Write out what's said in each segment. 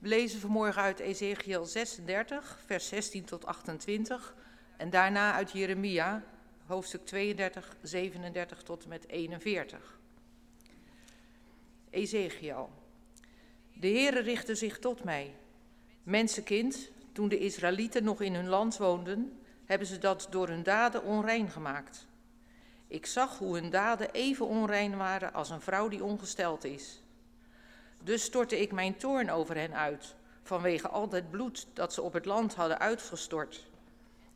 We lezen vanmorgen uit Ezekiel 36, vers 16 tot 28 en daarna uit Jeremia, hoofdstuk 32, 37 tot met 41. Ezekiel. De Heere richtte zich tot mij. Mensenkind, toen de Israëlieten nog in hun land woonden, hebben ze dat door hun daden onrein gemaakt. Ik zag hoe hun daden even onrein waren als een vrouw die ongesteld is. Dus stortte ik mijn toorn over hen uit, vanwege al het bloed dat ze op het land hadden uitgestort,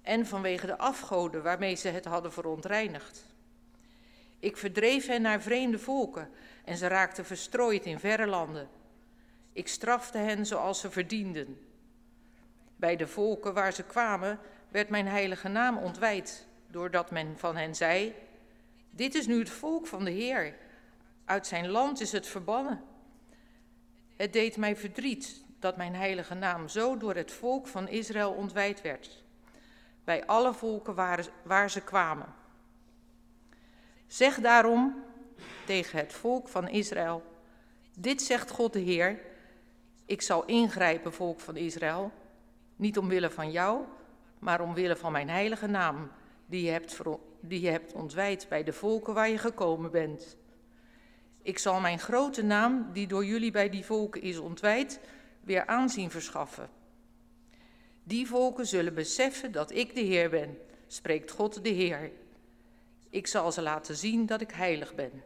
en vanwege de afgoden waarmee ze het hadden verontreinigd. Ik verdreef hen naar vreemde volken en ze raakten verstrooid in verre landen. Ik strafte hen zoals ze verdienden. Bij de volken waar ze kwamen werd mijn heilige naam ontwijd, doordat men van hen zei: Dit is nu het volk van de Heer. Uit zijn land is het verbannen. Het deed mij verdriet dat mijn heilige naam zo door het volk van Israël ontwijd werd, bij alle volken waar, ze kwamen. Zeg daarom tegen het volk van Israël: Dit zegt God de Heer: Ik zal ingrijpen, volk van Israël, niet omwille van jou, maar omwille van mijn heilige naam, die je hebt, die je hebt ontwijd bij de volken waar je gekomen bent. Ik zal mijn grote naam, die door jullie bij die volken is ontwijd, weer aanzien verschaffen. Die volken zullen beseffen dat ik de Heer ben, spreekt God de Heer. Ik zal ze laten zien dat ik heilig ben.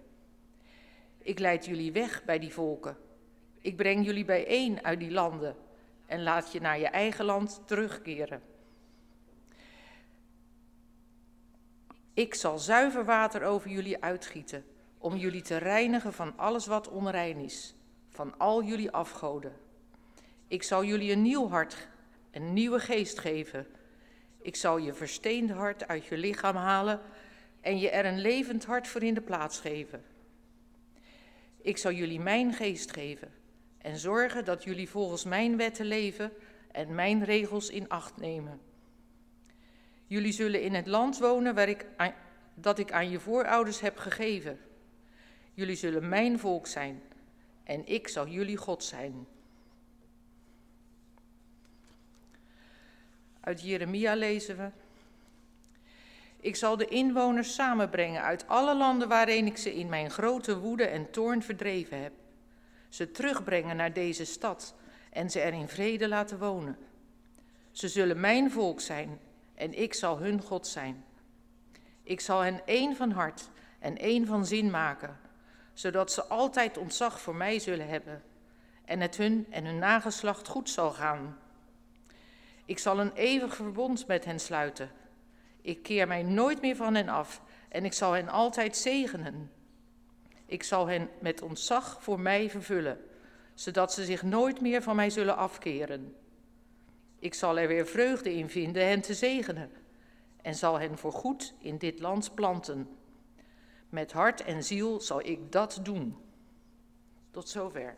Ik leid jullie weg bij die volken. Ik breng jullie bijeen uit die landen en laat je naar je eigen land terugkeren. Ik zal zuiver water over jullie uitgieten, om jullie te reinigen van alles wat onrein is, van al jullie afgoden. Ik zal jullie een nieuw hart, een nieuwe geest geven. Ik zal je versteende hart uit je lichaam halen en je er een levend hart voor in de plaats geven. Ik zal jullie mijn geest geven en zorgen dat jullie volgens mijn wetten leven en mijn regels in acht nemen. Jullie zullen in het land wonen waar ik dat ik aan je voorouders heb gegeven. Jullie zullen mijn volk zijn en ik zal jullie God zijn. Uit Jeremia lezen we. Ik zal de inwoners samenbrengen uit alle landen waarin ik ze in mijn grote woede en toorn verdreven heb. Ze terugbrengen naar deze stad en ze er in vrede laten wonen. Ze zullen mijn volk zijn en ik zal hun God zijn. Ik zal hen één van hart en één van zin maken, zodat ze altijd ontzag voor mij zullen hebben en het hun en hun nageslacht goed zal gaan. Ik zal een eeuwig verbond met hen sluiten. Ik keer mij nooit meer van hen af en ik zal hen altijd zegenen. Ik zal hen met ontzag voor mij vervullen, zodat ze zich nooit meer van mij zullen afkeren. Ik zal er weer vreugde in vinden hen te zegenen en zal hen voorgoed in dit land planten. Met hart en ziel zal ik dat doen. Tot zover.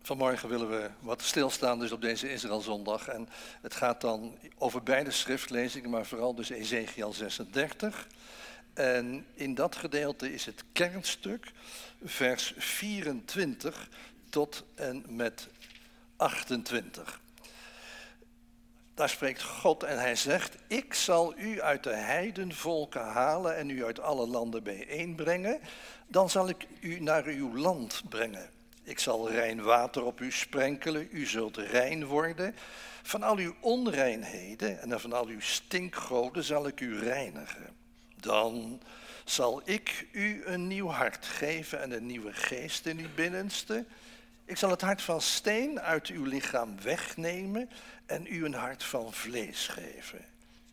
Vanmorgen willen we wat stilstaan dus op deze Israëlzondag. En het gaat dan over beide schriftlezingen, maar vooral dus Ezekiel 36. En in dat gedeelte is het kernstuk, vers 24 tot en met 28. Daar spreekt God en hij zegt, ik zal u uit de heidenvolken halen en u uit alle landen bijeenbrengen. Dan zal ik u naar uw land brengen. Ik zal rein water op u sprenkelen, u zult rein worden. Van al uw onreinheden en van al uw stinkgoden zal ik u reinigen. Dan zal ik u een nieuw hart geven en een nieuwe geest in uw binnenste. Ik zal het hart van steen uit uw lichaam wegnemen en u een hart van vlees geven.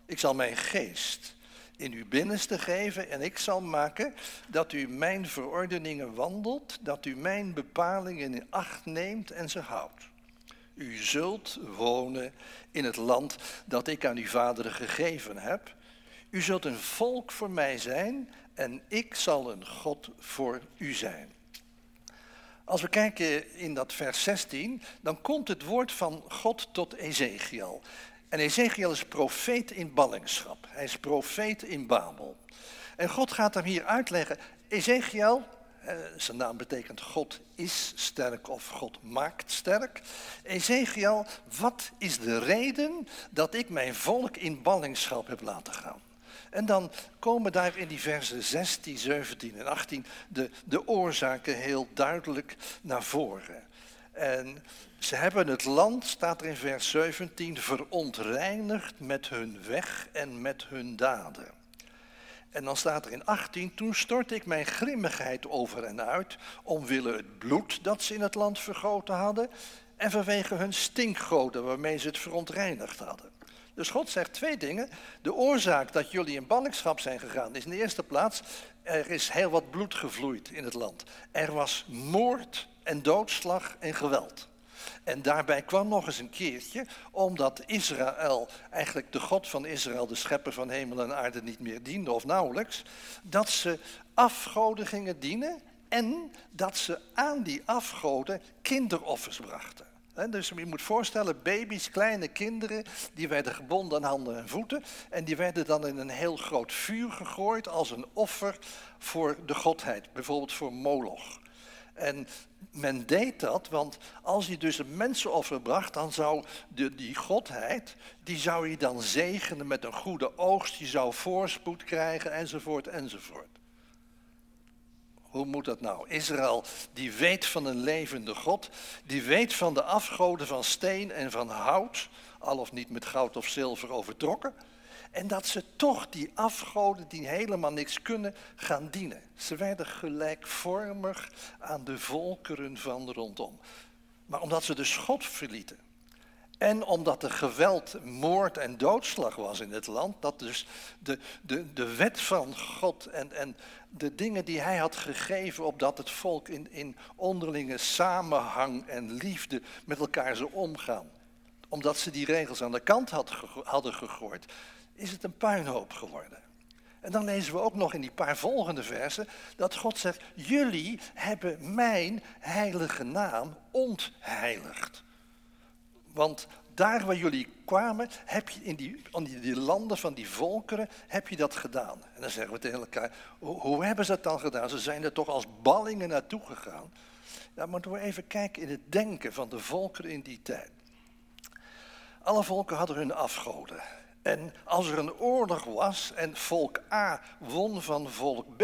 Ik zal mijn geest in uw binnenste geven en ik zal maken dat u mijn verordeningen wandelt, dat u mijn bepalingen in acht neemt en ze houdt. U zult wonen in het land dat ik aan uw vaderen gegeven heb. U zult een volk voor mij zijn en ik zal een God voor u zijn. Als we kijken in dat vers 16, dan komt het woord van God tot Ezekiel. En Ezekiel is profeet in ballingschap. Hij is profeet in Babel. En God gaat hem hier uitleggen. Ezekiel, eh, zijn naam betekent God is sterk of God maakt sterk. Ezekiel, wat is de reden dat ik mijn volk in ballingschap heb laten gaan? En dan komen daar in die versen 16, 17 en 18 de, de oorzaken heel duidelijk naar voren. En ze hebben het land, staat er in vers 17, verontreinigd met hun weg en met hun daden. En dan staat er in 18, toen stortte ik mijn grimmigheid over en uit, omwille het bloed dat ze in het land vergoten hadden, en vanwege hun stinkgoden waarmee ze het verontreinigd hadden. Dus God zegt twee dingen. De oorzaak dat jullie in ballingschap zijn gegaan is in de eerste plaats, er is heel wat bloed gevloeid in het land. Er was moord en doodslag en geweld. En daarbij kwam nog eens een keertje, omdat Israël, eigenlijk de God van Israël, de schepper van hemel en aarde, niet meer diende of nauwelijks, dat ze afgoden gingen dienen en dat ze aan die afgoden kinderoffers brachten. Dus je moet voorstellen, baby's, kleine kinderen, die werden gebonden aan handen en voeten. En die werden dan in een heel groot vuur gegooid als een offer voor de godheid, bijvoorbeeld voor Moloch. En men deed dat, want als hij dus een mensenoffer bracht, dan zou de, die godheid, die zou hij dan zegenen met een goede oogst, die zou voorspoed krijgen, enzovoort, enzovoort. Hoe moet dat nou? Israël, die weet van een levende God, die weet van de afgoden van steen en van hout, al of niet met goud of zilver overtrokken. En dat ze toch die afgoden die helemaal niks kunnen gaan dienen. Ze werden gelijkvormig aan de volkeren van rondom. Maar omdat ze dus God verlieten. En omdat er geweld, moord en doodslag was in het land, dat dus de, de, de wet van God en, en de dingen die hij had gegeven, opdat het volk in, in onderlinge samenhang en liefde met elkaar zou omgaan. Omdat ze die regels aan de kant had, hadden gegooid, is het een puinhoop geworden. En dan lezen we ook nog in die paar volgende versen dat God zegt, jullie hebben mijn heilige naam ontheiligd. Want daar waar jullie kwamen, heb je in die, die landen van die volkeren, heb je dat gedaan. En dan zeggen we tegen elkaar, hoe, hoe hebben ze dat dan gedaan? Ze zijn er toch als ballingen naartoe gegaan. Ja, moeten we even kijken in het denken van de volkeren in die tijd. Alle volken hadden hun afgoden. En als er een oorlog was en volk A won van volk B,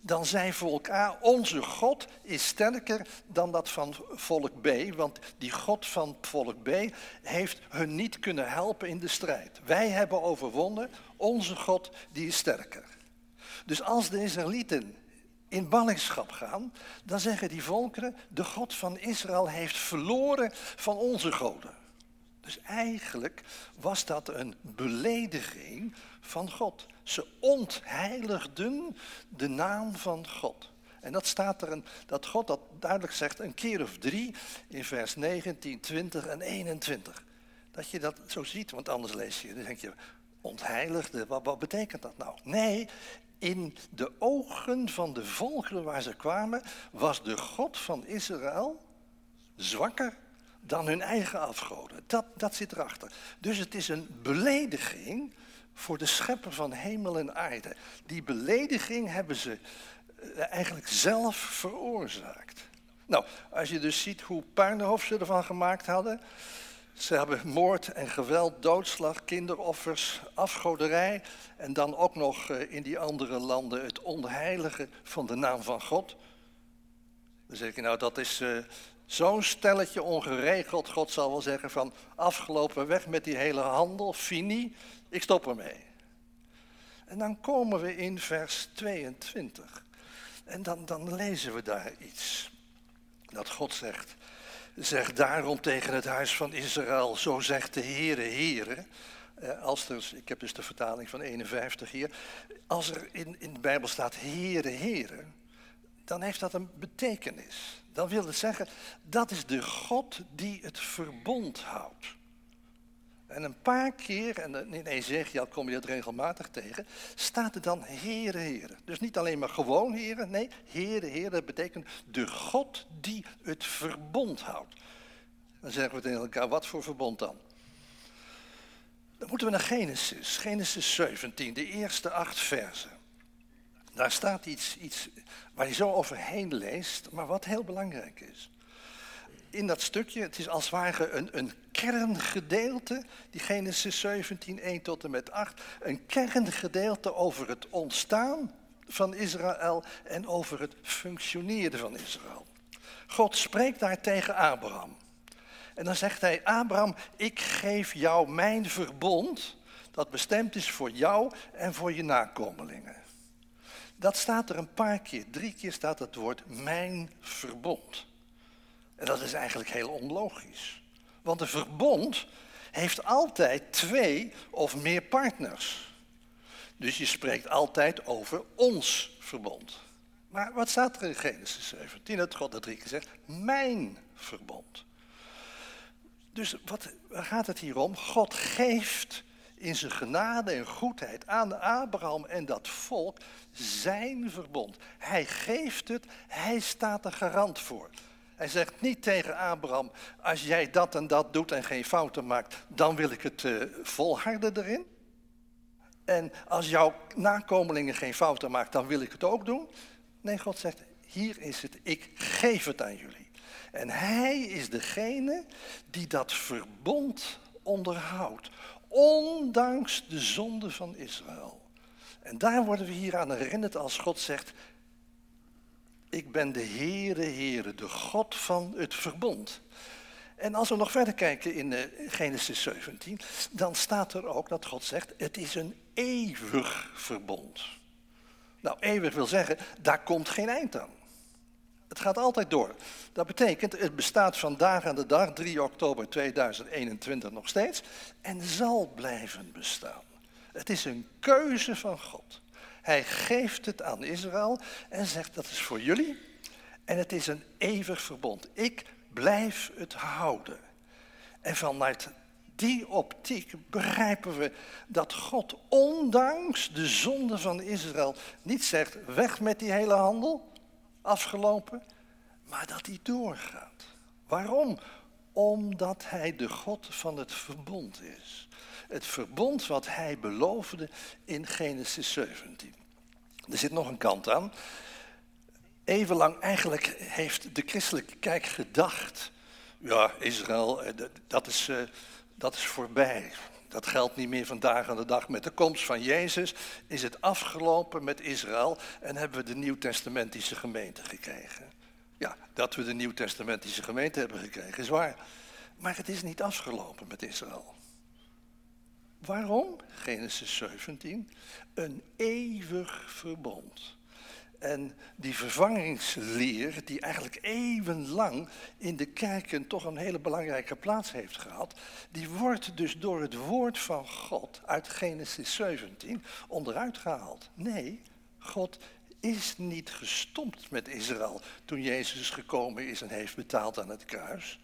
dan zei volk A, onze God is sterker dan dat van volk B, want die God van volk B heeft hun niet kunnen helpen in de strijd. Wij hebben overwonnen, onze God die is sterker. Dus als de Israëlieten in ballingschap gaan, dan zeggen die volkeren, de God van Israël heeft verloren van onze goden. Dus eigenlijk was dat een belediging van God. Ze ontheiligden de naam van God. En dat staat er, een, dat God dat duidelijk zegt een keer of drie in vers 19, 20 en 21. Dat je dat zo ziet, want anders lees je, dan denk je, ontheiligde, wat, wat betekent dat nou? Nee, in de ogen van de volkeren waar ze kwamen, was de God van Israël zwakker dan hun eigen afgoden. Dat, dat zit erachter. Dus het is een belediging voor de schepper van hemel en aarde. Die belediging hebben ze eh, eigenlijk zelf veroorzaakt. Nou, als je dus ziet hoe puinhoofd ze ervan gemaakt hadden. Ze hebben moord en geweld, doodslag, kinderoffers, afgoderij. En dan ook nog eh, in die andere landen het onheilige van de naam van God. Dan zeg je, nou dat is, uh, Zo'n stelletje ongeregeld, God zal wel zeggen van afgelopen weg met die hele handel, fini, ik stop ermee. En dan komen we in vers 22. En dan, dan lezen we daar iets. Dat God zegt, zeg daarom tegen het huis van Israël, zo zegt de Heere, Heere. Eh, als er, ik heb dus de vertaling van 51 hier. Als er in, in de Bijbel staat Heere, Heere, dan heeft dat een betekenis. Dan wil het zeggen, dat is de God die het verbond houdt. En een paar keer, en in Ezekiel kom je dat regelmatig tegen, staat er dan Heere, Heere. Dus niet alleen maar gewoon Heere, nee, Heere, Heere, dat betekent de God die het verbond houdt. Dan zeggen we tegen elkaar, wat voor verbond dan? Dan moeten we naar Genesis, Genesis 17, de eerste acht versen. Daar staat iets, iets waar je zo overheen leest, maar wat heel belangrijk is. In dat stukje, het is als ware een, een kerngedeelte, die Genesis 17, 1 tot en met 8, een kerngedeelte over het ontstaan van Israël en over het functioneren van Israël. God spreekt daar tegen Abraham. En dan zegt hij, Abraham, ik geef jou mijn verbond, dat bestemd is voor jou en voor je nakomelingen. Dat staat er een paar keer, drie keer staat het woord mijn verbond. En dat is eigenlijk heel onlogisch. Want een verbond heeft altijd twee of meer partners. Dus je spreekt altijd over ons verbond. Maar wat staat er in Genesis 17? Dat God dat drie keer mijn verbond. Dus wat, waar gaat het hier om? God geeft in zijn genade en goedheid aan Abraham en dat volk zijn verbond. Hij geeft het, hij staat er garant voor. Hij zegt niet tegen Abraham, als jij dat en dat doet en geen fouten maakt, dan wil ik het uh, volharden erin. En als jouw nakomelingen geen fouten maakt, dan wil ik het ook doen. Nee, God zegt, hier is het, ik geef het aan jullie. En hij is degene die dat verbond onderhoudt, ondanks de zonde van Israël. En daar worden we hier aan herinnerd als God zegt, ik ben de Heere, Heere, de God van het verbond. En als we nog verder kijken in eh, Genesis 17, dan staat er ook dat God zegt, het is een eeuwig verbond. Nou, eeuwig wil zeggen, daar komt geen eind aan. Het gaat altijd door. Dat betekent, het bestaat vandaag aan de dag, 3 oktober 2021 nog steeds, en zal blijven bestaan. Het is een keuze van God. Hij geeft het aan Israël en zegt dat is voor jullie en het is een eeuwig verbond. Ik blijf het houden. En vanuit die optiek begrijpen we dat God ondanks de zonde van Israël niet zegt weg met die hele handel, afgelopen, maar dat hij doorgaat. Waarom? Omdat hij de God van het verbond is. Het verbond wat hij beloofde in Genesis 17. Er zit nog een kant aan. Evenlang eigenlijk heeft de christelijke kijk gedacht, ja, Israël, eh, dat is, eh, dat is voorbij. Dat geldt niet meer vandaag aan de dag. Met de komst van Jezus is het afgelopen met Israël en hebben we de Nieuw-Testamentische gemeente gekregen. Ja, dat we de Nieuw-Testamentische gemeente hebben gekregen is waar. Maar het is niet afgelopen met Israël. Waarom? Genesis 17. Een eeuwig verbond. En die vervangingsleer, die eigenlijk eeuwenlang in de kerken toch een hele belangrijke plaats heeft gehad, die wordt dus door het woord van God uit Genesis 17 onderuit gehaald. Nee, God is niet gestompt met Israël toen Jezus gekomen is en heeft betaald aan het kruis.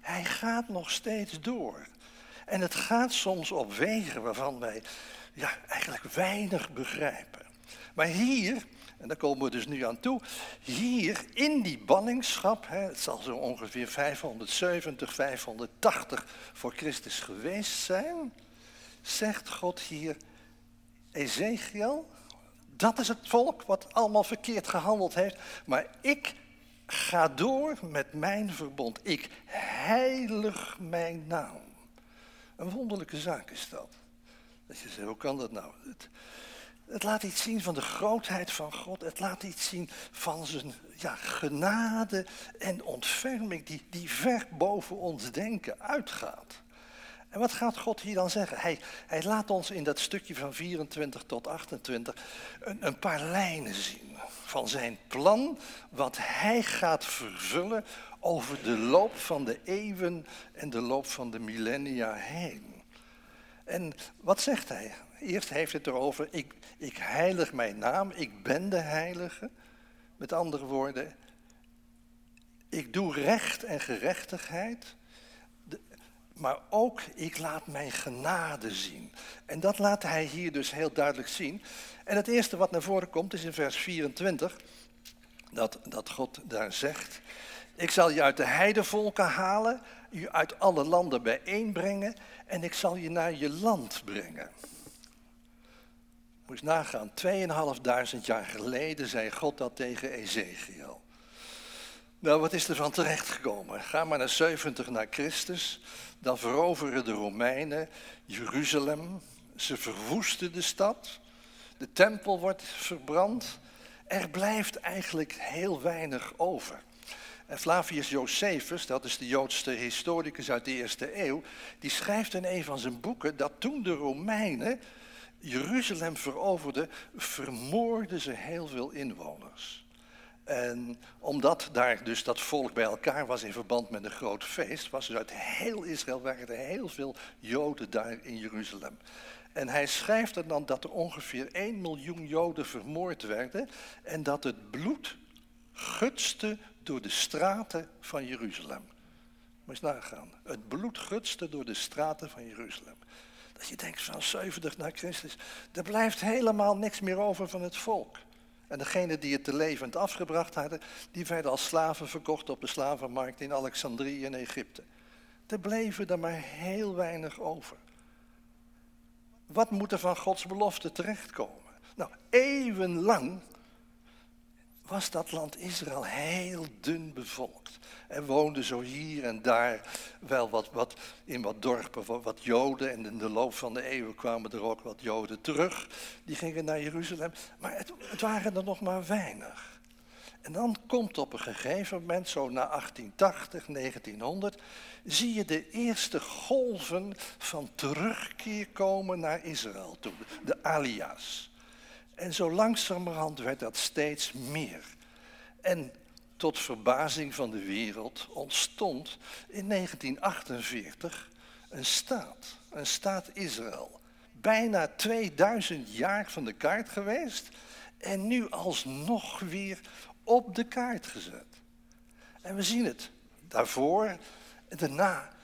Hij gaat nog steeds door. En het gaat soms op wegen waarvan wij ja, eigenlijk weinig begrijpen. Maar hier, en daar komen we dus nu aan toe, hier in die ballingschap, hè, het zal zo ongeveer 570, 580 voor Christus geweest zijn, zegt God hier, Ezekiel, dat is het volk wat allemaal verkeerd gehandeld heeft, maar ik ga door met mijn verbond. Ik heilig mijn naam. Een wonderlijke zaak is dat. Dat je zegt, hoe kan dat nou? Het, het laat iets zien van de grootheid van God. Het laat iets zien van zijn ja, genade en ontferming die, die ver boven ons denken uitgaat. En wat gaat God hier dan zeggen? Hij, hij laat ons in dat stukje van 24 tot 28 een, een paar lijnen zien van zijn plan, wat hij gaat vervullen over de loop van de eeuwen en de loop van de millennia heen. En wat zegt hij? Eerst heeft het erover, ik, ik heilig mijn naam, ik ben de heilige. Met andere woorden, ik doe recht en gerechtigheid, maar ook ik laat mijn genade zien. En dat laat hij hier dus heel duidelijk zien. En het eerste wat naar voren komt is in vers 24, dat, dat God daar zegt, ik zal je uit de heidevolken halen, je uit alle landen bijeenbrengen en ik zal je naar je land brengen. Moet je nagaan, 2500 jaar geleden zei God dat tegen Ezekiel. Nou, wat is er van terechtgekomen? Ga maar naar 70 na Christus. Dan veroveren de Romeinen Jeruzalem. Ze verwoesten de stad. De tempel wordt verbrand. Er blijft eigenlijk heel weinig over. En Flavius Josephus, dat is de Joodste historicus uit de eerste eeuw, die schrijft in een van zijn boeken dat toen de Romeinen Jeruzalem veroverden, vermoorden ze heel veel inwoners. En omdat daar dus dat volk bij elkaar was in verband met een groot feest, was dus uit heel Israël waren er heel veel Joden daar in Jeruzalem. En hij schrijft er dan dat er ongeveer 1 miljoen Joden vermoord werden en dat het bloed gutste door de straten van Jeruzalem. Moet je nagaan. Het bloed gutste door de straten van Jeruzalem. Dat je denkt van 70 na Christus, er blijft helemaal niks meer over van het volk. En degenen die het te levend afgebracht hadden, die werden als slaven verkocht op de slavenmarkt in Alexandrië en Egypte. Er bleven er maar heel weinig over. Wat moet er van Gods belofte terechtkomen? Nou, eeuwenlang was dat land Israël heel dun bevolkt. Er woonden zo hier en daar wel wat, wat in wat dorpen wat, Joden. En in de loop van de eeuwen kwamen er ook wat Joden terug. Die gingen naar Jeruzalem. Maar het, het waren er nog maar weinig. En dan komt op een gegeven moment, zo na 1880, 1900, zie je de eerste golven van terugkeer komen naar Israël toe, de alias. En zo langzamerhand werd dat steeds meer. En tot verbazing van de wereld ontstond in 1948 een staat, een staat Israël. Bijna 2000 jaar van de kaart geweest en nu alsnog weer op de kaart gezet. En we zien het daarvoor en daarna.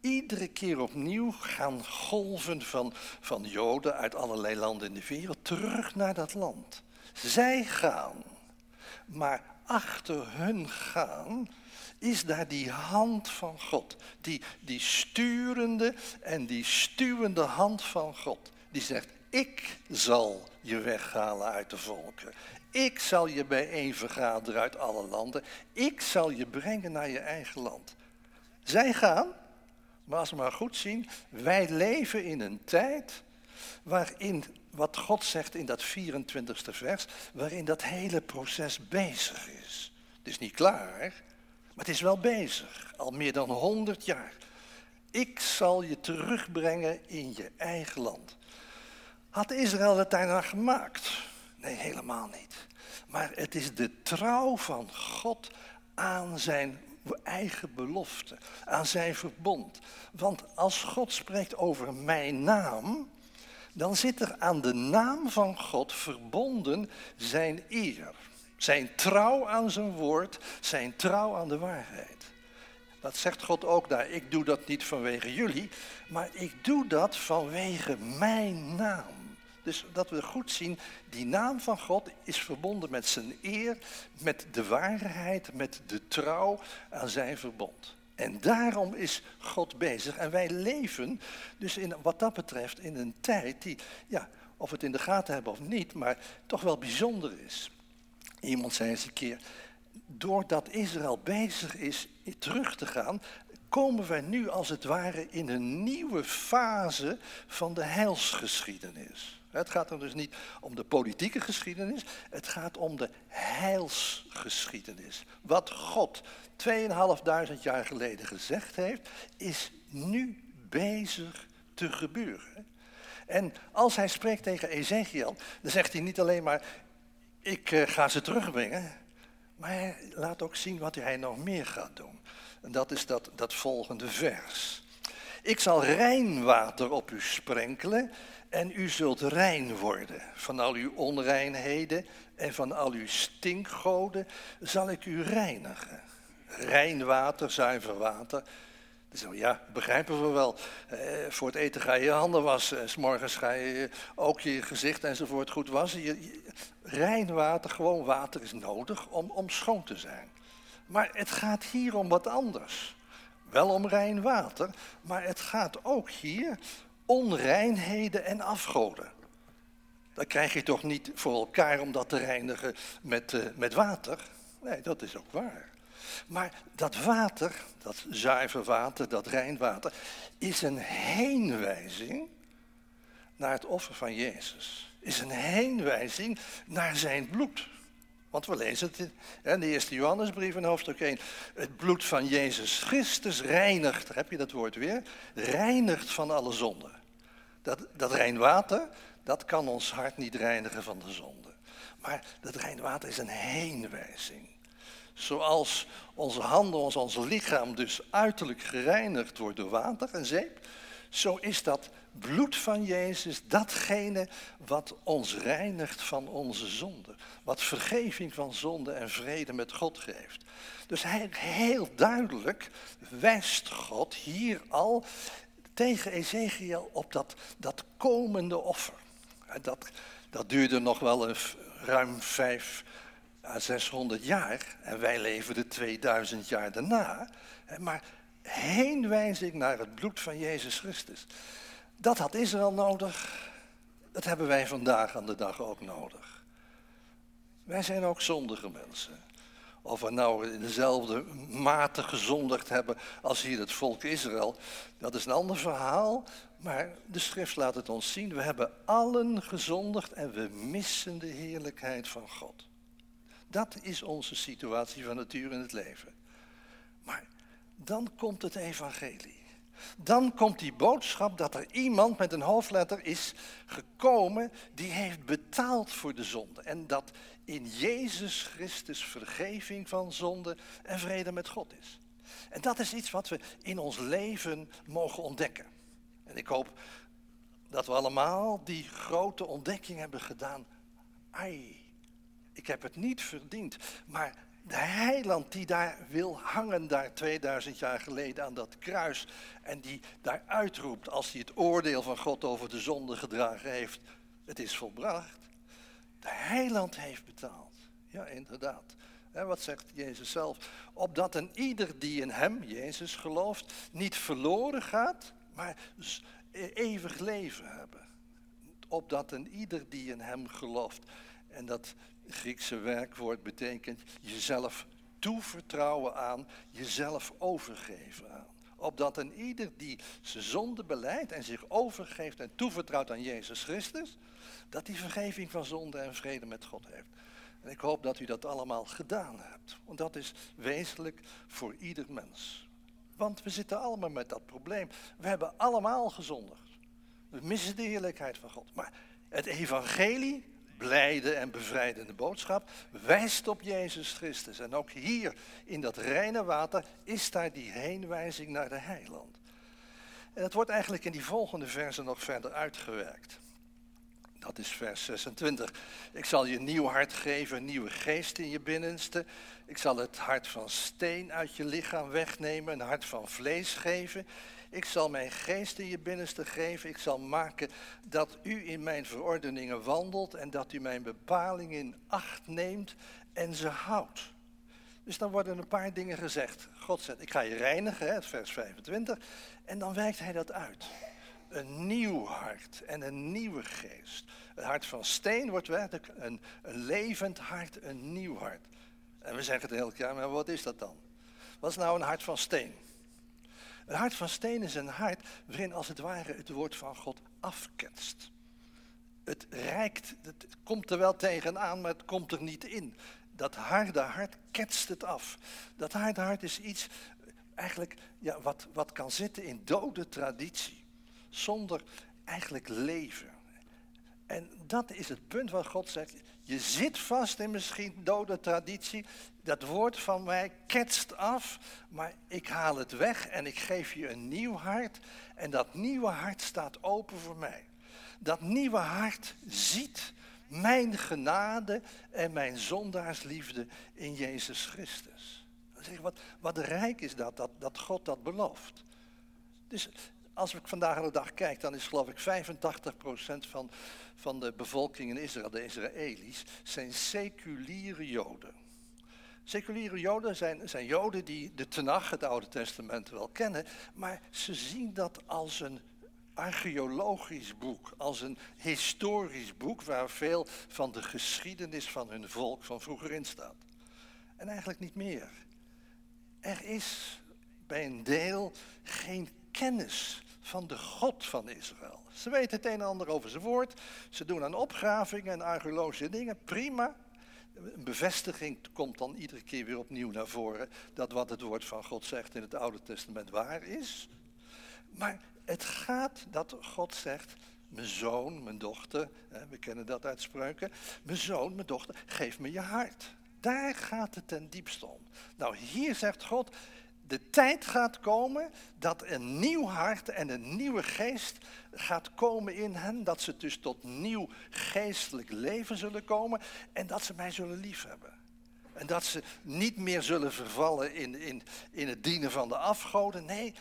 Iedere keer opnieuw gaan golven van, van Joden uit allerlei landen in de wereld terug naar dat land. Zij gaan, maar achter hun gaan is daar die hand van God. Die, die sturende en die stuwende hand van God. Die zegt, ik zal je weghalen uit de volken. Ik zal je bijeen vergaderen uit alle landen. Ik zal je brengen naar je eigen land. Zij gaan, maar als we maar goed zien, wij leven in een tijd waarin, wat God zegt in dat 24ste vers, waarin dat hele proces bezig is. Het is niet klaar, maar het is wel bezig, al meer dan 100 jaar. Ik zal je terugbrengen in je eigen land. Had Israël het daarna gemaakt? Nee, helemaal niet. Maar het is de trouw van God aan zijn eigen belofte, aan zijn verbond. Want als God spreekt over mijn naam, dan zit er aan de naam van God verbonden zijn eer. Zijn trouw aan zijn woord, zijn trouw aan de waarheid. Dat zegt God ook daar. Ik doe dat niet vanwege jullie, maar ik doe dat vanwege mijn naam. Dus dat we goed zien, die naam van God is verbonden met zijn eer, met de waarheid, met de trouw aan zijn verbond. En daarom is God bezig. En wij leven dus in, wat dat betreft in een tijd die, ja, of we het in de gaten hebben of niet, maar toch wel bijzonder is. Iemand zei eens een keer, doordat Israël bezig is terug te gaan, komen wij nu als het ware in een nieuwe fase van de heilsgeschiedenis. Het gaat er dus niet om de politieke geschiedenis, het gaat om de heilsgeschiedenis. Wat God 2500 jaar geleden gezegd heeft, is nu bezig te gebeuren. En als hij spreekt tegen Ezekiel, dan zegt hij niet alleen maar, ik eh, ga ze terugbrengen, maar hij laat ook zien wat hij nog meer gaat doen. En dat is dat, dat volgende vers. Ik zal rijnwater op u sprenkelen en u zult rein worden van al uw onreinheden en van al uw stinkgoden zal ik u reinigen. Rein water, zuiver water. Dus ja, begrijpen we wel. Eh, voor het eten ga je je handen wassen. S morgens ga je ook je gezicht enzovoort goed wassen. Je, water, gewoon water is nodig om, om schoon te zijn. Maar het gaat hier om wat anders. Wel om rein water, maar het gaat ook hier onreinheden en afgoden. dan krijg je toch niet voor elkaar om dat te reinigen met, uh, met water. Nee, dat is ook waar. Maar dat water, dat zuiver water, dat rijnwater, is een heenwijzing naar het offer van Jezus. Is een heenwijzing naar zijn bloed. Want we lezen het in de eerste Johannesbrief in hoofdstuk 1. Het bloed van Jezus Christus reinigt, heb je dat woord weer, reinigt van alle zonden. Dat, dat water, dat kan ons hart niet reinigen van de zonde. Maar dat rein water is een heenwijzing. Zoals onze handen, ons, ons lichaam dus uiterlijk gereinigd wordt door water en zeep, zo is dat bloed van Jezus datgene wat ons reinigt van onze zonde. Wat vergeving van zonde en vrede met God geeft. Dus heel duidelijk wijst God hier al tegen Ezekiel op dat, dat komende offer. Dat, dat duurde nog wel een, ruim vijf à 600 jaar. En wij leven de 2000 jaar daarna. Maar heenwijzing naar het bloed van Jezus Christus. Dat had Israël nodig. Dat hebben wij vandaag aan de dag ook nodig. Wij zijn ook zondige mensen. Of we nou in dezelfde mate gezondigd hebben als hier het volk Israël, dat is een ander verhaal. Maar de schrift laat het ons zien. We hebben allen gezondigd en we missen de heerlijkheid van God. Dat is onze situatie van natuur in het leven. Maar dan komt het evangelie. Dan komt die boodschap dat er iemand met een hoofdletter is gekomen die heeft betaald voor de zonde. En dat in Jezus Christus vergeving van zonde en vrede met God is. En dat is iets wat we in ons leven mogen ontdekken. En ik hoop dat we allemaal die grote ontdekking hebben gedaan. Ai, ik heb het niet verdiend, maar de heiland die daar wil hangen, daar 2000 jaar geleden aan dat kruis, en die daar uitroept als hij het oordeel van God over de zonde gedragen heeft, het is volbracht. De heiland heeft betaald. Ja, inderdaad. En wat zegt Jezus zelf? Opdat een ieder die in hem, Jezus, gelooft, niet verloren gaat, maar eeuwig leven hebben. Opdat een ieder die in hem gelooft. En dat Griekse werkwoord betekent jezelf toevertrouwen aan, jezelf overgeven aan. Opdat een ieder die zijn zonde beleidt en zich overgeeft en toevertrouwt aan Jezus Christus, dat die vergeving van zonde en vrede met God heeft. En ik hoop dat u dat allemaal gedaan hebt. Want dat is wezenlijk voor ieder mens. Want we zitten allemaal met dat probleem. We hebben allemaal gezondigd. We missen de heerlijkheid van God. Maar het evangelie, blijde en bevrijdende boodschap, wijst op Jezus Christus. En ook hier in dat reine water is daar die heenwijzing naar de heiland. En het wordt eigenlijk in die volgende versen nog verder uitgewerkt. Dat is vers 26. Ik zal je nieuw hart geven, een nieuwe geest in je binnenste. Ik zal het hart van steen uit je lichaam wegnemen, een hart van vlees geven. Ik zal mijn geest in je binnenste geven. Ik zal maken dat u in mijn verordeningen wandelt en dat u mijn bepalingen in acht neemt en ze houdt. Dus dan worden een paar dingen gezegd. God zegt, ik ga je reinigen, hè, vers 25. En dan werkt hij dat uit een nieuw hart en een nieuwe geest. Het hart van steen wordt werkelijk een, een levend hart, een nieuw hart. En we zeggen het elk jaar, maar wat is dat dan? Wat is nou een hart van steen? Een hart van steen is een hart waarin als het ware het woord van God afketst. Het rijkt, het komt er wel tegenaan, maar het komt er niet in. Dat harde hart ketst het af. Dat harde hart is iets eigenlijk ja, wat, wat kan zitten in dode traditie zonder eigenlijk leven. En dat is het punt waar God zegt, je zit vast in misschien dode traditie, dat woord van mij ketst af, maar ik haal het weg en ik geef je een nieuw hart en dat nieuwe hart staat open voor mij. Dat nieuwe hart ziet mijn genade en mijn zondaarsliefde in Jezus Christus. zeg, wat, wat rijk is dat, dat, dat God dat belooft. Dus als ik vandaag aan de dag kijk, dan is geloof ik 85% van, van de bevolking in Israël, de Israëli's, zijn seculiere joden. Seculiere joden zijn, zijn joden die de Tenach, het Oude Testament, wel kennen, maar ze zien dat als een archeologisch boek, als een historisch boek waar veel van de geschiedenis van hun volk van vroeger in staat. En eigenlijk niet meer. Er is bij een deel geen kennis van de God van Israël. Ze weten het een en ander over zijn woord. Ze doen aan opgravingen en archeologische dingen. Prima. Een bevestiging komt dan iedere keer weer opnieuw naar voren. Dat wat het woord van God zegt in het Oude Testament waar is. Maar het gaat dat God zegt, mijn zoon, mijn dochter, we kennen dat uit spreuken. Mijn zoon, mijn dochter, geef me je hart. Daar gaat het ten diepste om. Nou, hier zegt God, de tijd gaat komen dat een nieuw hart en een nieuwe geest gaat komen in hen. Dat ze dus tot nieuw geestelijk leven zullen komen en dat ze mij zullen liefhebben. En dat ze niet meer zullen vervallen in, in, in het dienen van de afgoden. Nee,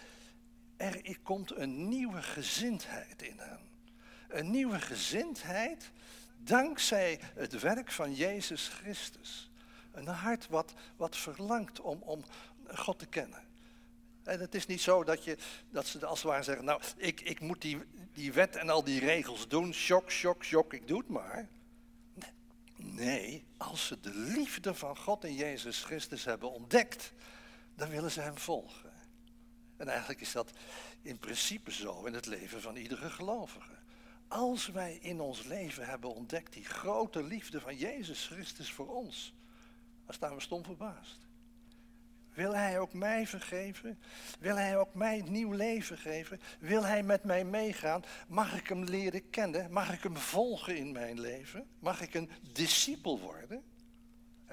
er komt een nieuwe gezindheid in hen. Een nieuwe gezindheid dankzij het werk van Jezus Christus. Een hart wat, wat verlangt om, om God te kennen. En het is niet zo dat, je, dat ze als het ware zeggen, nou, ik, ik moet die, die wet en al die regels doen, shock, shock, shock, ik doe het maar. Nee, als ze de liefde van God en Jezus Christus hebben ontdekt, dan willen ze hem volgen. En eigenlijk is dat in principe zo in het leven van iedere gelovige. Als wij in ons leven hebben ontdekt die grote liefde van Jezus Christus voor ons, dan staan we stom verbaasd. Wil Hij ook mij vergeven? Wil Hij ook mij nieuw leven geven? Wil Hij met mij meegaan? Mag ik Hem leren kennen? Mag ik Hem volgen in mijn leven? Mag ik een discipel worden?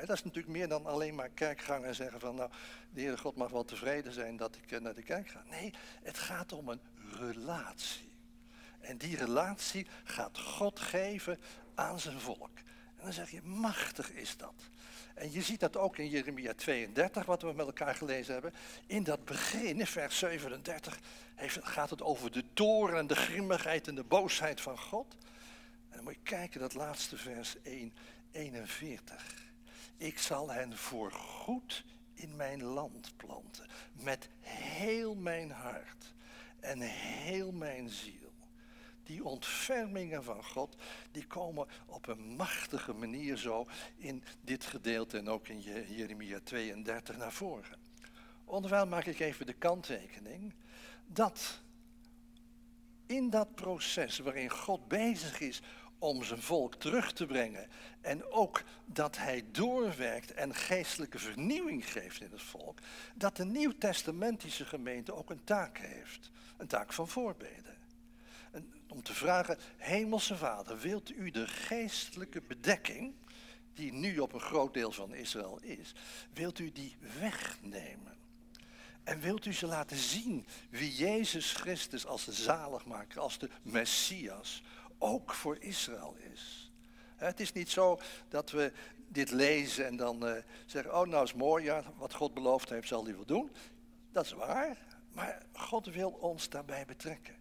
dat is natuurlijk meer dan alleen maar kerkgang en zeggen van nou, de Heere God mag wel tevreden zijn dat ik eh, naar de kerk ga. Nee, het gaat om een relatie. En die relatie gaat God geven aan zijn volk. En dan zeg je, machtig is dat. En je ziet dat ook in Jeremia 32, wat we met elkaar gelezen hebben. In dat begin, in vers 37, heeft, gaat het over de toren en de grimmigheid en de boosheid van God. En dan moet je kijken, dat laatste vers 1, 41. Ik zal hen voorgoed in mijn land planten, met heel mijn hart en heel mijn ziel. Die ontfermingen van God, die komen op een machtige manier zo in dit gedeelte en ook in Jeremia 32 naar voren. Onderwijl maak ik even de kanttekening dat in dat proces waarin God bezig is om zijn volk terug te brengen. En ook dat hij doorwerkt en geestelijke vernieuwing geeft in het volk. Dat de nieuwtestamentische gemeente ook een taak heeft. Een taak van voorbeden. Om te vragen, hemelse vader, wilt u de geestelijke bedekking, die nu op een groot deel van Israël is, wilt u die wegnemen? En wilt u ze laten zien wie Jezus Christus als de zaligmaker, als de Messias, ook voor Israël is. Het is niet zo dat we dit lezen en dan uh, zeggen, oh nou is mooi, ja, wat God beloofd heeft zal hij wel doen. Dat is waar, maar God wil ons daarbij betrekken.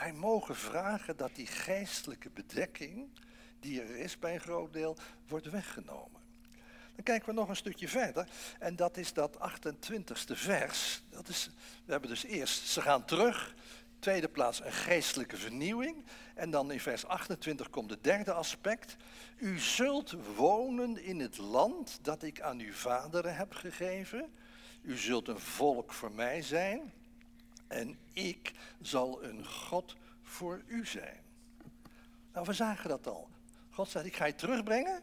Wij mogen vragen dat die geestelijke bedekking die er is bij een groot deel, wordt weggenomen. Dan kijken we nog een stukje verder en dat is dat 28ste vers. Dat is, we hebben dus eerst, ze gaan terug, tweede plaats een geestelijke vernieuwing. En dan in vers 28 komt het derde aspect. U zult wonen in het land dat ik aan uw vaderen heb gegeven. U zult een volk voor mij zijn. En ik zal een God voor u zijn. Nou, we zagen dat al. God zei, ik ga je terugbrengen.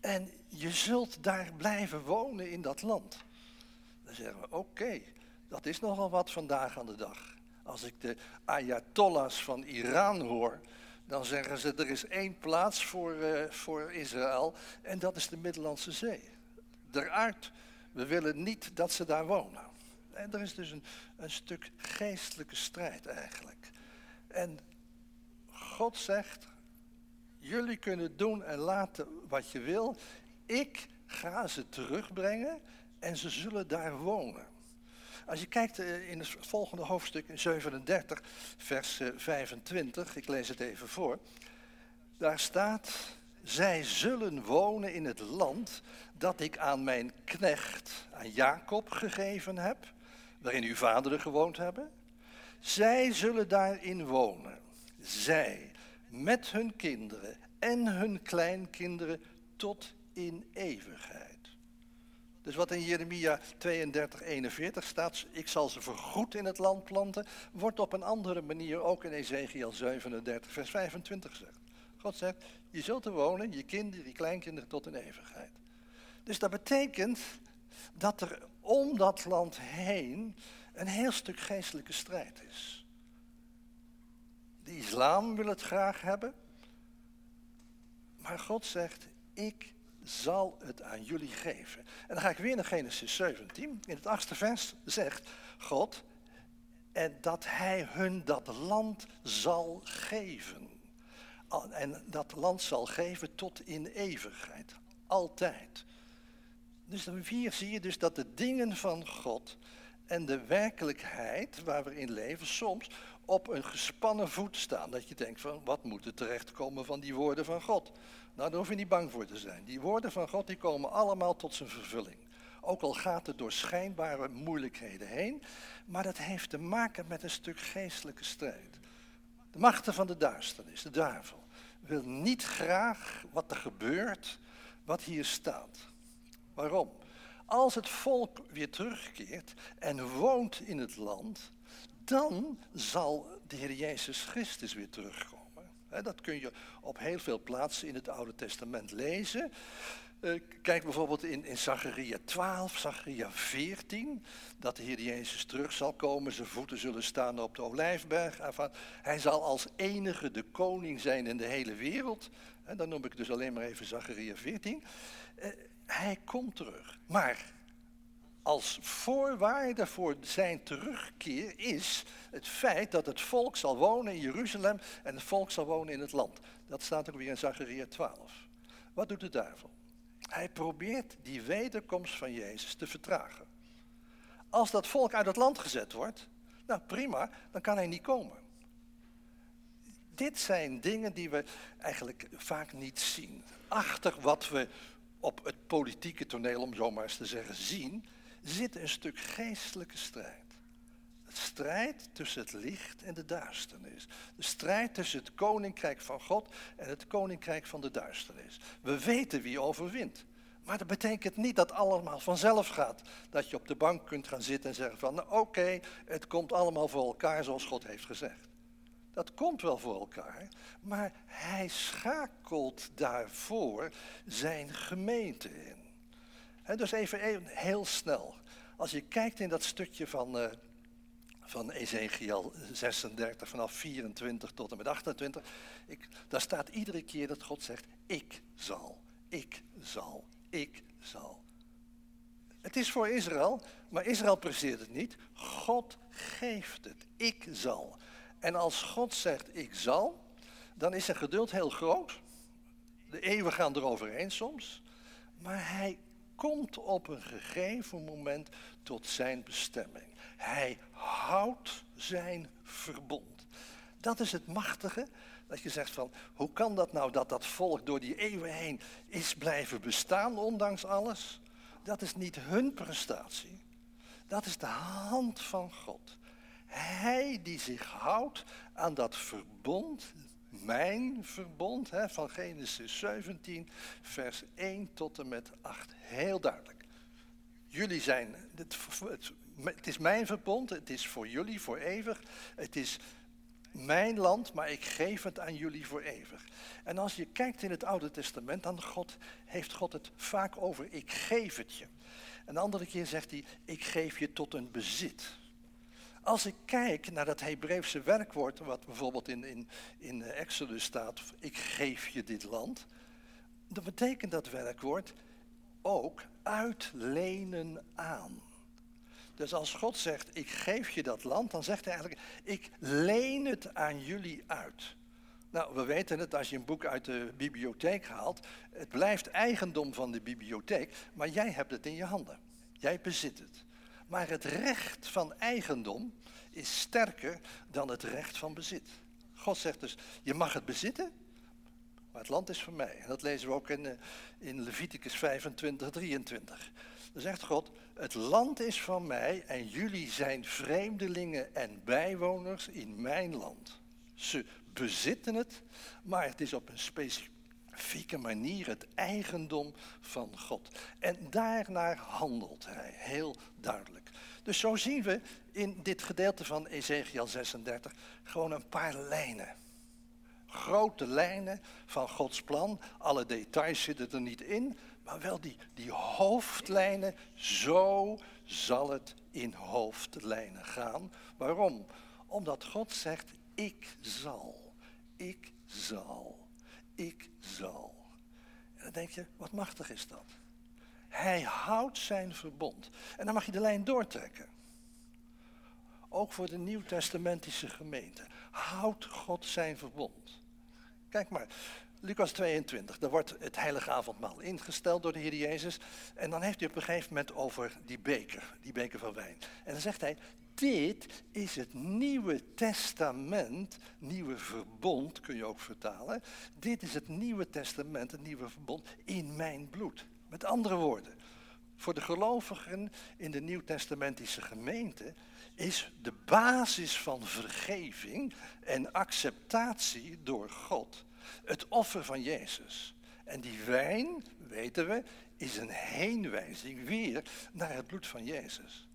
En je zult daar blijven wonen in dat land. Dan zeggen we, oké, dat is nogal wat vandaag aan de dag. Als ik de Ayatollahs van Iran hoor, dan zeggen ze er is één plaats voor, uh, voor Israël en dat is de Middellandse Zee. Eruit, we willen niet dat ze daar wonen. En er is dus een, een stuk geestelijke strijd eigenlijk. En God zegt, jullie kunnen doen en laten wat je wil. Ik ga ze terugbrengen en ze zullen daar wonen. Als je kijkt eh, in het volgende hoofdstuk, 37, vers 25, eh, ik lees het even voor. Daar staat, zij zullen wonen in het land dat ik aan mijn knecht, aan Jacob gegeven heb, waarin uw vaderen gewoond hebben. Zij zullen daarin wonen. Zij, met hun kinderen en hun kleinkinderen tot in eeuwigheid. Dus wat in Jeremia 32, 41 staat, ik zal ze vergoed in het land planten, wordt op een andere manier ook in Ezekiel 37, vers 25 gezegd. God zegt, je zult er wonen, je kinderen, je kleinkinderen tot in eeuwigheid. Dus dat betekent dat er om dat land heen een heel stuk geestelijke strijd is. De islam wil het graag hebben, maar God zegt, ik zal het aan jullie geven. En dan ga ik weer naar Genesis 17. In het achtste vers zegt God, en dat hij hun dat land zal geven. En dat land zal geven tot in eeuwigheid. Altijd. Dus hier zie je dus dat de dingen van God en de werkelijkheid waar we in leven soms op een gespannen voet staan. Dat je denkt van wat moet er terechtkomen van die woorden van God. Nou, daar hoef je niet bang voor te zijn. Die woorden van God die komen allemaal tot zijn vervulling. Ook al gaat het door schijnbare moeilijkheden heen. Maar dat heeft te maken met een stuk geestelijke strijd. De machten van de duisternis, de duivel, wil niet graag wat er gebeurt, wat hier staat. Waarom? Als het volk weer terugkeert en woont in het land, dan zal de Heer Jezus Christus weer terugkomen. Dat kun je op heel veel plaatsen in het Oude Testament lezen. Eh, kijk bijvoorbeeld in, in Zacharia 12, Zacharia 14, dat de Heer Jezus terug zal komen, zijn voeten zullen staan op de Olijfberg. Hij zal als enige de koning zijn in de hele wereld. Dan noem ik dus alleen maar even Zacharia 14. Hij komt terug. Maar als voorwaarde voor zijn terugkeer is het feit dat het volk zal wonen in Jeruzalem en het volk zal wonen in het land. Dat staat ook weer in Zachariah 12. Wat doet de duivel? Hij probeert die wederkomst van Jezus te vertragen. Als dat volk uit het land gezet wordt, nou prima, dan kan hij niet komen. Dit zijn dingen die we eigenlijk vaak niet zien. Achter wat we op het politieke toneel, om zo maar eens te zeggen, zien, zit een stuk geestelijke strijd. Het strijd tussen het licht en de duisternis. De strijd tussen het koninkrijk van God en het koninkrijk van de duisternis. We weten wie overwint. Maar dat betekent niet dat allemaal vanzelf gaat. Dat je op de bank kunt gaan zitten en zeggen van nou, oké, het komt allemaal voor elkaar zoals God heeft gezegd. Dat komt wel voor elkaar, maar hij schakelt daarvoor zijn gemeente in. dus even, heel snel. Als je kijkt in dat stukje van, uh, van Ezekiel 36, vanaf 24 tot en met 28, ik, daar staat iedere keer dat God zegt, ik zal, ik zal, ik zal. Het is voor Israël, maar Israël presteert het niet. God geeft het, ik zal. En als God zegt, ik zal, dan is zijn geduld heel groot. De eeuwen gaan eroverheen soms. Maar hij komt op een gegeven moment tot zijn bestemming. Hij houdt zijn verbond. Dat is het machtige, dat je zegt van, hoe kan dat nou dat dat volk door die eeuwen heen is blijven bestaan, ondanks alles? Dat is niet hun prestatie, dat is de hand van God. Hij die zich houdt aan dat verbond, mijn verbond, hè, van Genesis 17, vers 1 tot en met 8. Heel duidelijk. Jullie zijn, het, het, is mijn verbond, het is voor jullie voor eeuwig. Het is mijn land, maar ik geef het aan jullie voor eeuwig. En als je kijkt in het Oude Testament, dan God, heeft God het vaak over ik geef het je. Een andere keer zegt hij, ik geef je tot een bezit. Als ik kijk naar dat Hebreeuwse werkwoord, wat bijvoorbeeld in, in, in Exodus staat, ik geef je dit land, dan betekent dat werkwoord ook uitlenen aan. Dus als God zegt, ik geef je dat land, dan zegt hij eigenlijk, ik leen het aan jullie uit. Nou, we weten het, als je een boek uit de bibliotheek haalt, het blijft eigendom van de bibliotheek, maar jij hebt het in je handen. Jij bezit het. Maar het recht van eigendom is sterker dan het recht van bezit. God zegt dus, je mag het bezitten, maar het land is voor mij. En dat lezen we ook in, eh, in Leviticus 25, 23. Dan zegt God, het land is van mij en jullie zijn vreemdelingen en bijwoners in mijn land. Ze bezitten het, maar het is op een specifieke manier het eigendom van God. En daarnaar handelt hij, heel duidelijk. Dus zo zien we in dit gedeelte van Ezekiel 36 gewoon een paar lijnen. Grote lijnen van Gods plan. Alle details zitten er niet in, maar wel die, die hoofdlijnen. Zo zal het in hoofdlijnen gaan. Waarom? Omdat God zegt, ik zal, ik zal, ik zal. En dan denk je, wat machtig is dat? Hij houdt zijn verbond. En dan mag je de lijn doortrekken. Ook voor de nieuwtestamentische gemeente. Houdt God zijn verbond. Kijk maar, Lucas 22, daar wordt het heilige avondmaal ingesteld door de Heer Jezus. En dan heeft hij op een gegeven moment over die beker, die beker van wijn. En dan zegt hij, dit is het Nieuwe Testament, Nieuwe Verbond kun je ook vertalen. Dit is het Nieuwe Testament, het Nieuwe Verbond in mijn bloed. Met andere woorden, voor de gelovigen in de Nieuwtestamentische gemeente is de basis van vergeving en acceptatie door God het offer van Jezus. En die wijn, weten we, is een heenwijzing weer naar het bloed van Jezus.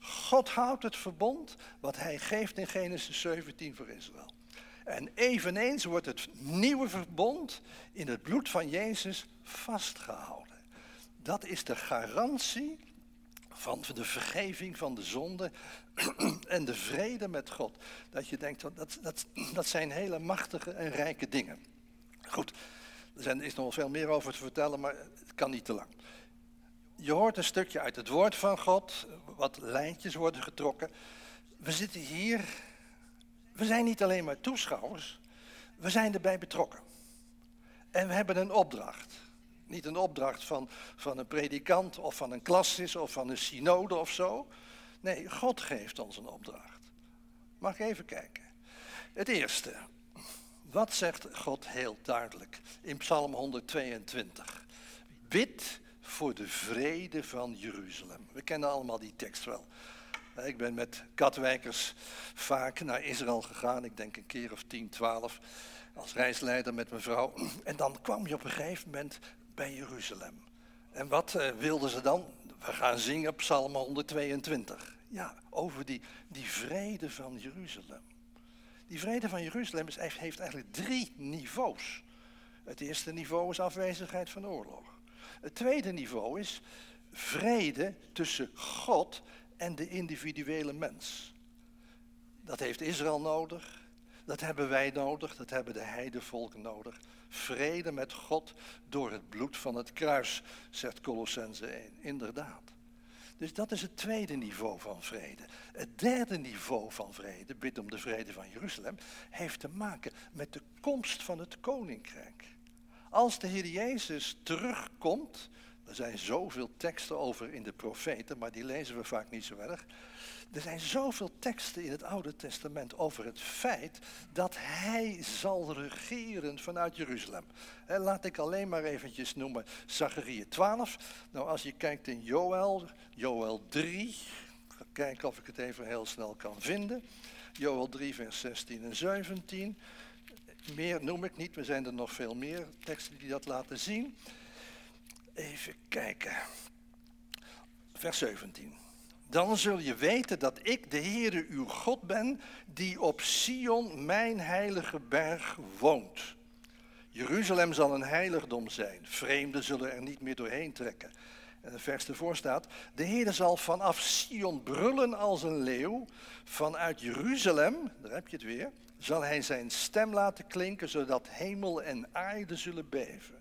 God houdt het verbond wat hij geeft in Genesis 17 voor Israël. En eveneens wordt het nieuwe verbond in het bloed van Jezus vastgehouden. Dat is de garantie van de vergeving van de zonde en de vrede met God. Dat je denkt, dat, dat, dat zijn hele machtige en rijke dingen. Goed, er is nog wel veel meer over te vertellen, maar het kan niet te lang. Je hoort een stukje uit het woord van God, wat lijntjes worden getrokken. We zitten hier, we zijn niet alleen maar toeschouwers, we zijn erbij betrokken. En we hebben een opdracht. Niet een opdracht van, van een predikant of van een klassis of van een synode of zo. Nee, God geeft ons een opdracht. Mag ik even kijken? Het eerste. Wat zegt God heel duidelijk in Psalm 122? Bid voor de vrede van Jeruzalem. We kennen allemaal die tekst wel. Ik ben met Katwijkers vaak naar Israël gegaan, ik denk een keer of 10, 12, als reisleider met mijn vrouw. En dan kwam je op een gegeven moment bij Jeruzalem. En wat uh, wilden ze dan? We gaan zingen Psalm 122. Ja, over die, die vrede van Jeruzalem. Die vrede van Jeruzalem is, heeft eigenlijk drie niveaus. Het eerste niveau is afwezigheid van oorlog. Het tweede niveau is vrede tussen God en de individuele mens. Dat heeft Israël nodig, dat hebben wij nodig, dat hebben de heidevolken nodig. Vrede met God door het bloed van het kruis, zegt Colossense 1. Inderdaad. Dus dat is het tweede niveau van vrede. Het derde niveau van vrede, bid om de vrede van Jeruzalem, heeft te maken met de komst van het koninkrijk. Als de Heer Jezus terugkomt, er zijn zoveel teksten over in de profeten, maar die lezen we vaak niet zo erg. Er zijn zoveel teksten in het Oude Testament over het feit dat hij zal regeren vanuit Jeruzalem. Laat ik alleen maar eventjes noemen Zachariah 12. Nou, als je kijkt in Joel, Joel 3, kijken of ik het even heel snel kan vinden. Joel 3, vers 16 en 17. Meer noem ik niet, er zijn er nog veel meer teksten die dat laten zien. Even kijken. Vers 17. Dan zul je weten dat ik de Heere uw God ben, die op Sion, mijn heilige berg, woont. Jeruzalem zal een heiligdom zijn. Vreemden zullen er niet meer doorheen trekken. En het vers ervoor staat, de Heer zal vanaf Sion brullen als een leeuw. Vanuit Jeruzalem, daar heb je het weer, zal hij zijn stem laten klinken, zodat hemel en aarde zullen beven.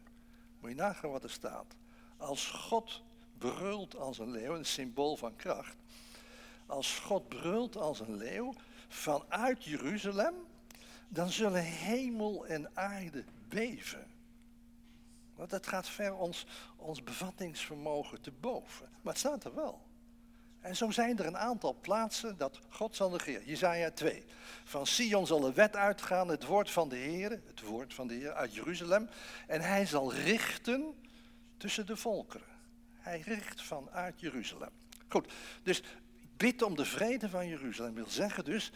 Moet je nagaan wat er staat. Als God brult als een leeuw, een symbool van kracht. Als God brult als een leeuw vanuit Jeruzalem, dan zullen hemel en aarde beven. Want dat gaat ver ons, ons bevattingsvermogen te boven. Maar het staat er wel. En zo zijn er een aantal plaatsen dat God zal regeren. Jezaja 2. Van Sion zal de wet uitgaan, het woord van de Heer, het woord van de Heer uit Jeruzalem. En hij zal richten tussen de volkeren. Hij richt vanuit Jeruzalem. Goed, dus bid om de vrede van Jeruzalem wil zeggen dus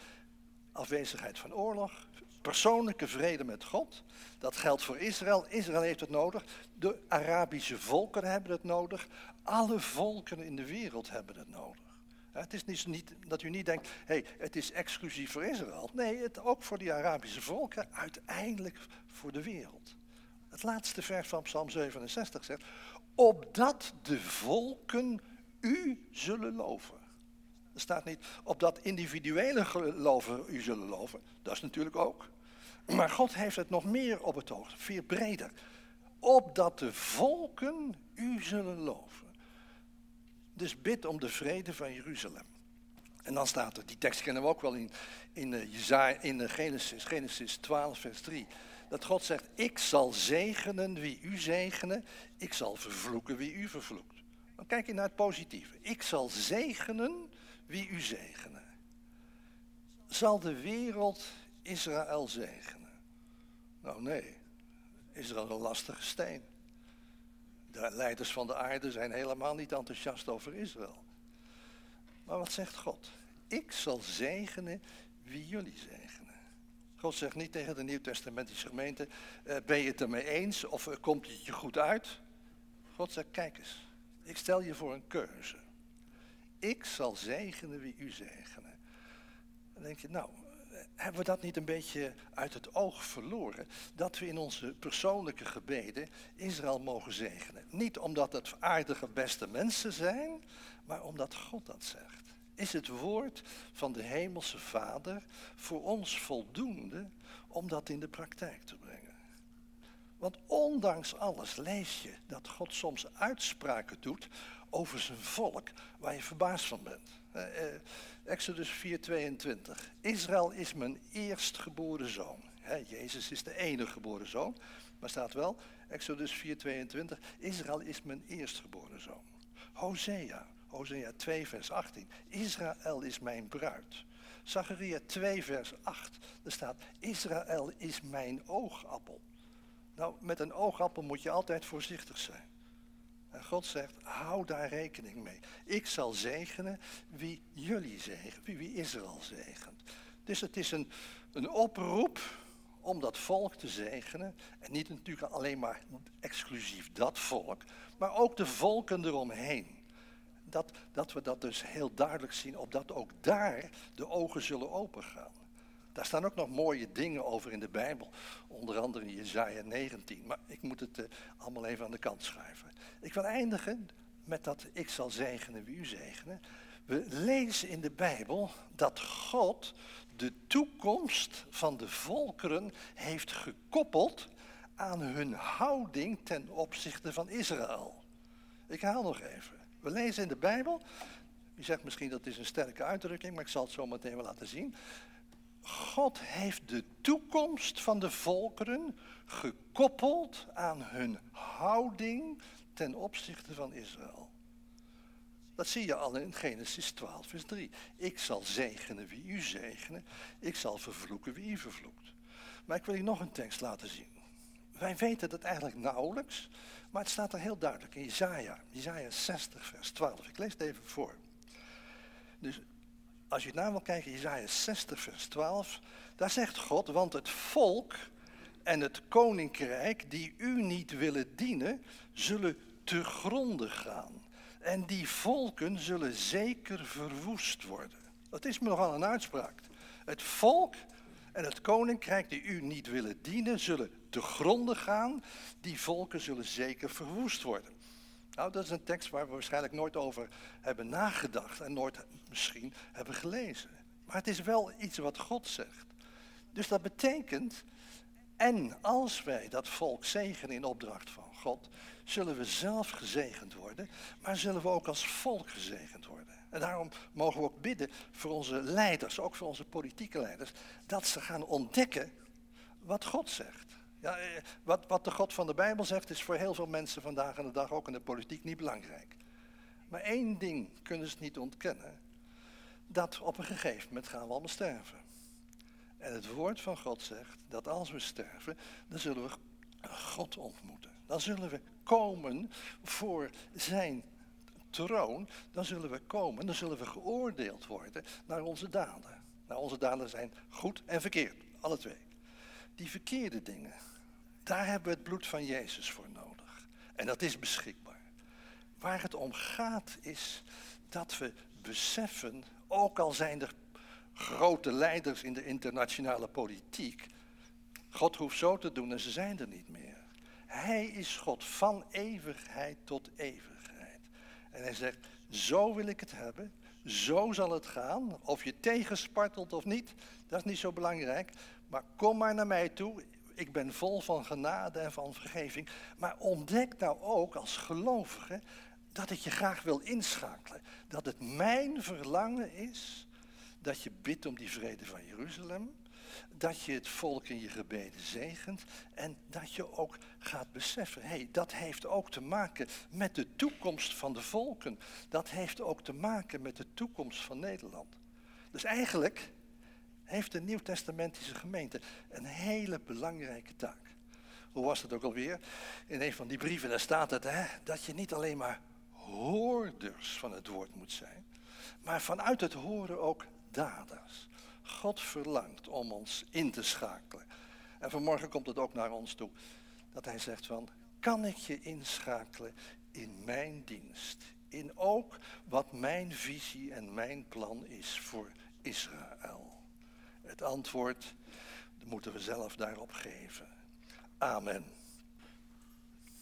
afwezigheid van oorlog, persoonlijke vrede met God. Dat geldt voor Israël. Israël heeft het nodig. De Arabische volken hebben het nodig. Alle volken in de wereld hebben het nodig. Het is niet, dat u niet denkt, hé, hey, het is exclusief voor Israël. Nee, het ook voor die Arabische volken, uiteindelijk voor de wereld. Het laatste vers van Psalm 67 zegt, opdat de volken u zullen loven. Er staat niet, opdat individuele geloven u zullen loven. Dat is natuurlijk ook. Maar God heeft het nog meer op het oog, veel breder. Opdat de volken u zullen loven. Dus bid om de vrede van Jeruzalem. En dan staat er, die tekst kennen we ook wel in, in, uh, in uh, Genesis, Genesis 12, vers 3. Dat God zegt, ik zal zegenen wie u zegenen, ik zal vervloeken wie u vervloekt. Dan kijk je naar het positieve. Ik zal zegenen wie u zegenen. Zal de wereld Israël zegenen? Nou nee, Israël is een lastige steen. De leiders van de aarde zijn helemaal niet enthousiast over Israël. Maar wat zegt God? Ik zal zegenen wie jullie zegenen. God zegt niet tegen de Nieuw-Testamentische gemeente, uh, ben je het ermee eens of uh, komt het je goed uit? God zegt, kijk eens, ik stel je voor een keuze. Ik zal zegenen wie u zegenen. Dan denk je, nou, hebben we dat niet een beetje uit het oog verloren? Dat we in onze persoonlijke gebeden Israël mogen zegenen. Niet omdat het aardige beste mensen zijn, maar omdat God dat zegt. Is het woord van de Hemelse Vader voor ons voldoende om dat in de praktijk te brengen? Want ondanks alles lees je dat God soms uitspraken doet over zijn volk waar je verbaasd van bent. Uh, uh, Exodus 4:22. Israël is mijn eerstgeboren zoon. Jezus is de enige geboren zoon. Maar staat wel, Exodus 4:22. Israël is mijn eerstgeboren zoon. Hosea, Hosea 2 vers 18. Israël is mijn bruid. Zacharia 2 vers 8. Er staat, Israël is mijn oogappel. Nou, met een oogappel moet je altijd voorzichtig zijn. En God zegt, hou daar rekening mee. Ik zal zegenen wie jullie zegenen, wie, wie Israël zegent. Dus het is een, een oproep om dat volk te zegenen. En niet natuurlijk alleen maar exclusief dat volk, maar ook de volken eromheen. Dat, dat we dat dus heel duidelijk zien, opdat ook daar de ogen zullen opengaan. Daar staan ook nog mooie dingen over in de Bijbel. Onder andere in Jezaja 19. Maar ik moet het uh, allemaal even aan de kant schuiven. Ik wil eindigen met dat ik zal zegenen wie u zegenen. We lezen in de Bijbel dat God de toekomst van de volkeren heeft gekoppeld aan hun houding ten opzichte van Israël. Ik haal nog even. We lezen in de Bijbel, u zegt misschien dat is een sterke uitdrukking, maar ik zal het zo meteen wel laten zien. God heeft de toekomst van de volkeren gekoppeld aan hun houding ten opzichte van Israël. Dat zie je al in Genesis 12, vers 3. Ik zal zegenen wie u zegenen, ik zal vervloeken wie u vervloekt. Maar ik wil je nog een tekst laten zien. Wij weten dat eigenlijk nauwelijks, maar het staat er heel duidelijk in Jezaja, Jezaja 60, vers 12. Ik lees het even voor. Dus als je naar wil kijken, Jezaja 60, vers 12, daar zegt God, want het volk en het koninkrijk die u niet willen dienen, zullen te gronden gaan. En die volken zullen zeker verwoest worden. Dat is me nogal een uitspraak. Het volk en het koninkrijk die u niet willen dienen, zullen te gronden gaan. Die volken zullen zeker verwoest worden. Nou, dat is een tekst waar we waarschijnlijk nooit over hebben nagedacht en nooit misschien hebben gelezen. Maar het is wel iets wat God zegt. Dus dat betekent, en als wij dat volk zegenen in opdracht van God, zullen we zelf gezegend worden, maar zullen we ook als volk gezegend worden. En daarom mogen we ook bidden voor onze leiders, ook voor onze politieke leiders, dat ze gaan ontdekken wat God zegt. Ja, eh, wat, wat de God van de Bijbel zegt, is voor heel veel mensen vandaag en de dag ook in de politiek niet belangrijk. Maar één ding kunnen ze niet ontkennen. Dat op een gegeven moment gaan we allemaal sterven. En het woord van God zegt dat als we sterven, dan zullen we God ontmoeten. Dan zullen we komen voor zijn troon, dan zullen we komen, dan zullen we geoordeeld worden naar onze daden. Nou, onze daden zijn goed en verkeerd, alle twee. Die verkeerde dingen, daar hebben we het bloed van Jezus voor nodig. En dat is beschikbaar. Waar het om gaat is dat we beseffen, ook al zijn er grote leiders in de internationale politiek, God hoeft zo te doen en ze zijn er niet meer. Hij is God van eeuwigheid tot eeuwigheid. En hij zegt, zo wil ik het hebben, zo zal het gaan. Of je tegenspartelt of niet, dat is niet zo belangrijk. Maar kom maar naar mij toe, ik ben vol van genade en van vergeving. Maar ontdek nou ook als gelovige dat ik je graag wil inschakelen. Dat het mijn verlangen is dat je bidt om die vrede van Jeruzalem dat je het volk in je gebeden zegent en dat je ook gaat beseffen, hé, hey, dat heeft ook te maken met de toekomst van de volken. Dat heeft ook te maken met de toekomst van Nederland. Dus eigenlijk heeft de Nieuw-Testamentische gemeente een hele belangrijke taak. Hoe was het ook alweer? In een van die brieven daar staat het, hè, dat je niet alleen maar hoorders van het woord moet zijn, maar vanuit het horen ook daders. God verlangt om ons in te schakelen. En vanmorgen komt het ook naar ons toe. Dat hij zegt van, kan ik je inschakelen in mijn dienst? In ook wat mijn visie en mijn plan is voor Israël. Het antwoord moeten we zelf daarop geven. Amen.